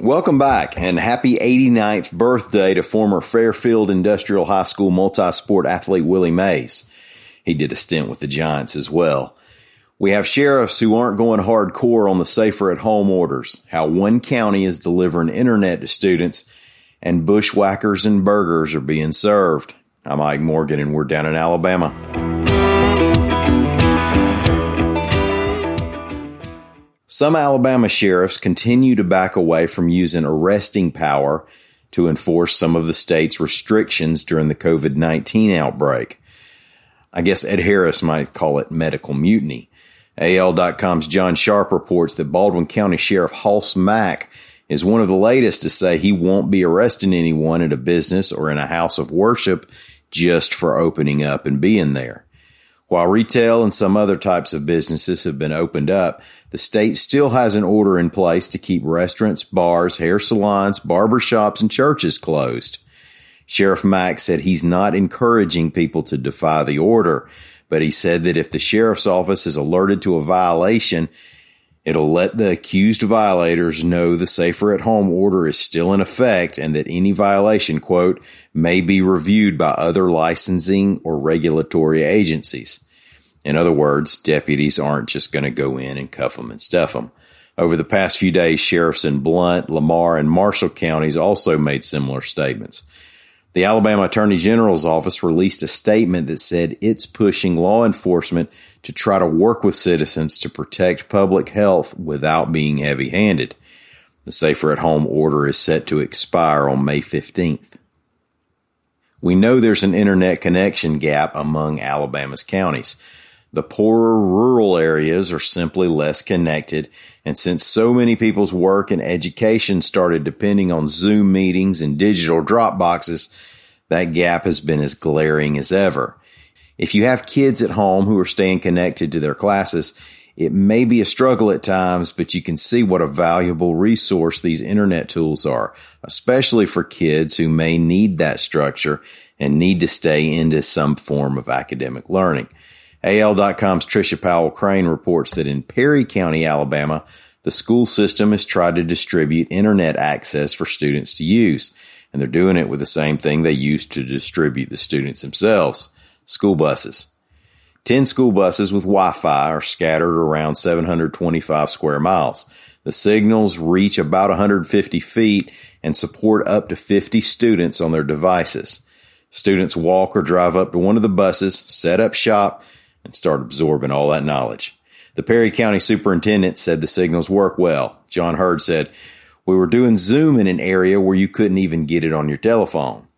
Welcome back and happy 89th birthday to former Fairfield Industrial High School multi-sport athlete Willie Mays. He did a stint with the Giants as well. We have sheriffs who aren't going hardcore on the safer at home orders, how one county is delivering internet to students, and bushwhackers and burgers are being served. I'm Mike Morgan and we're down in Alabama. Some Alabama sheriffs continue to back away from using arresting power to enforce some of the state's restrictions during the COVID 19 outbreak. I guess Ed Harris might call it medical mutiny. AL.com's John Sharp reports that Baldwin County Sheriff Hoss Mack is one of the latest to say he won't be arresting anyone at a business or in a house of worship just for opening up and being there. While retail and some other types of businesses have been opened up, the state still has an order in place to keep restaurants, bars, hair salons, barber shops, and churches closed. Sheriff Mack said he's not encouraging people to defy the order, but he said that if the sheriff's office is alerted to a violation, it'll let the accused violators know the safer at home order is still in effect and that any violation, quote, may be reviewed by other licensing or regulatory agencies. In other words, deputies aren't just going to go in and cuff them and stuff them. Over the past few days, sheriffs in Blunt, Lamar, and Marshall counties also made similar statements. The Alabama Attorney General's office released a statement that said it's pushing law enforcement to try to work with citizens to protect public health without being heavy handed. The Safer at Home order is set to expire on May 15th. We know there's an internet connection gap among Alabama's counties. The poorer rural areas are simply less connected. And since so many people's work and education started depending on Zoom meetings and digital drop boxes, that gap has been as glaring as ever. If you have kids at home who are staying connected to their classes, it may be a struggle at times, but you can see what a valuable resource these internet tools are, especially for kids who may need that structure and need to stay into some form of academic learning. AL.com's Trisha Powell Crain reports that in Perry County, Alabama, the school system has tried to distribute internet access for students to use, and they're doing it with the same thing they used to distribute the students themselves school buses. 10 school buses with Wi Fi are scattered around 725 square miles. The signals reach about 150 feet and support up to 50 students on their devices. Students walk or drive up to one of the buses, set up shop, and start absorbing all that knowledge. The Perry County Superintendent said the signals work well. John Heard said, We were doing Zoom in an area where you couldn't even get it on your telephone.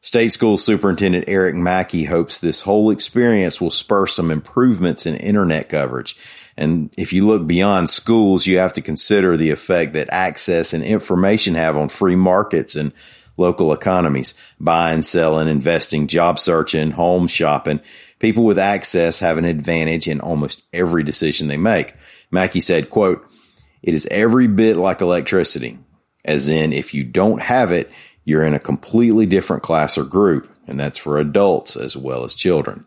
State School Superintendent Eric Mackey hopes this whole experience will spur some improvements in internet coverage. And if you look beyond schools, you have to consider the effect that access and information have on free markets and local economies, buying, selling, investing, job searching, home shopping. People with access have an advantage in almost every decision they make. Mackey said, quote, it is every bit like electricity, as in if you don't have it, you're in a completely different class or group, and that's for adults as well as children.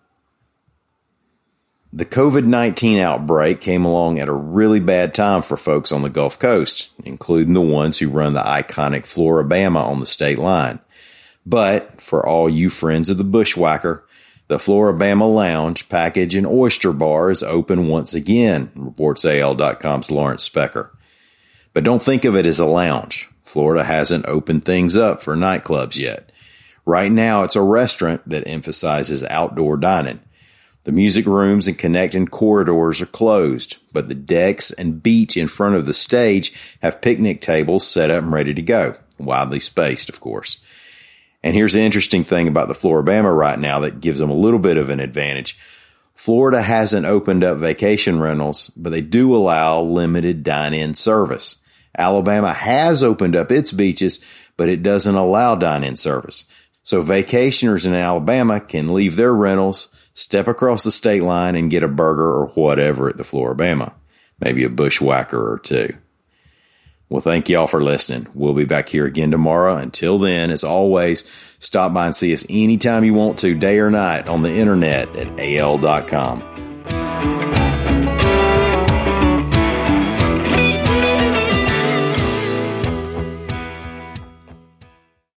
The COVID 19 outbreak came along at a really bad time for folks on the Gulf Coast, including the ones who run the iconic Flora-Bama on the state line. But for all you friends of the Bushwhacker, the Flora-Bama Lounge, Package, and Oyster Bar is open once again, reports AL.com's Lawrence Specker. But don't think of it as a lounge. Florida hasn't opened things up for nightclubs yet. Right now, it's a restaurant that emphasizes outdoor dining. The music rooms and connecting corridors are closed, but the decks and beach in front of the stage have picnic tables set up and ready to go, widely spaced, of course. And here's the interesting thing about the Flora-Bama right now that gives them a little bit of an advantage. Florida hasn't opened up vacation rentals, but they do allow limited dine-in service. Alabama has opened up its beaches, but it doesn't allow dine in service. So vacationers in Alabama can leave their rentals, step across the state line, and get a burger or whatever at the Flora-Bama. Maybe a bushwhacker or two. Well, thank y'all for listening. We'll be back here again tomorrow. Until then, as always, stop by and see us anytime you want to, day or night, on the internet at al.com.